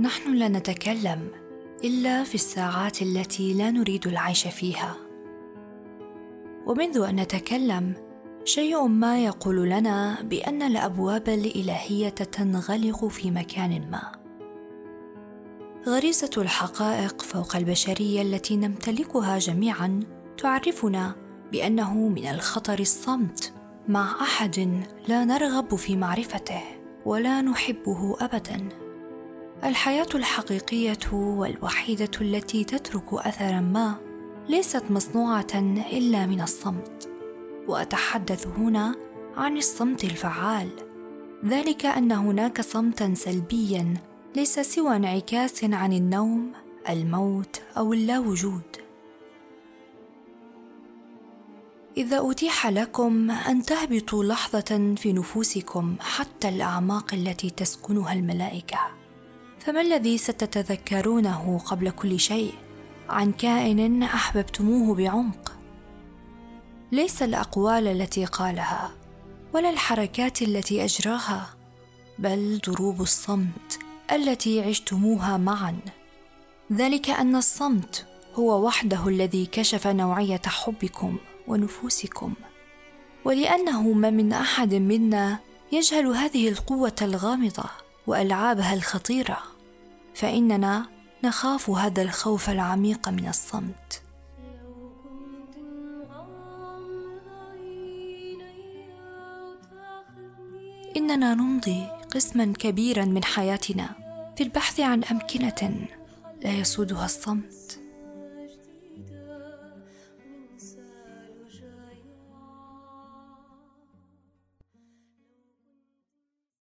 نحن لا نتكلم إلا في الساعات التي لا نريد العيش فيها. ومنذ أن نتكلم شيء ما يقول لنا بأن الأبواب الإلهية تنغلق في مكان ما. غريزة الحقائق فوق البشرية التي نمتلكها جميعا تعرفنا بأنه من الخطر الصمت مع أحد لا نرغب في معرفته ولا نحبه ابدا. الحياة الحقيقية والوحيدة التي تترك اثرا ما ليست مصنوعة إلا من الصمت وأتحدث هنا عن الصمت الفعال. ذلك أن هناك صمتا سلبيا ليس سوى انعكاس عن النوم الموت أو اللاوجود. إذا أتيح لكم أن تهبطوا لحظة في نفوسكم حتى الأعماق التي تسكنها الملائكة. فما الذي ستتذكرونه قبل كل شيء؟ عن كائن أحببتموه بعمق. ليس الأقوال التي قالها ولا الحركات التي أجراها بل ضروب الصمت التي عشتموها معا. ذلك أن الصمت هو وحده الذي كشف نوعية حبكم ونفوسكم. ولأنه ما من أحد منا يجهل هذه القوة الغامضة. وألعابها الخطيرة فإننا نخاف هذا الخوف العميق من الصمت. إننا نمضي قسما كبيرا من حياتنا في البحث عن أمكنة لا يسودها الصمت.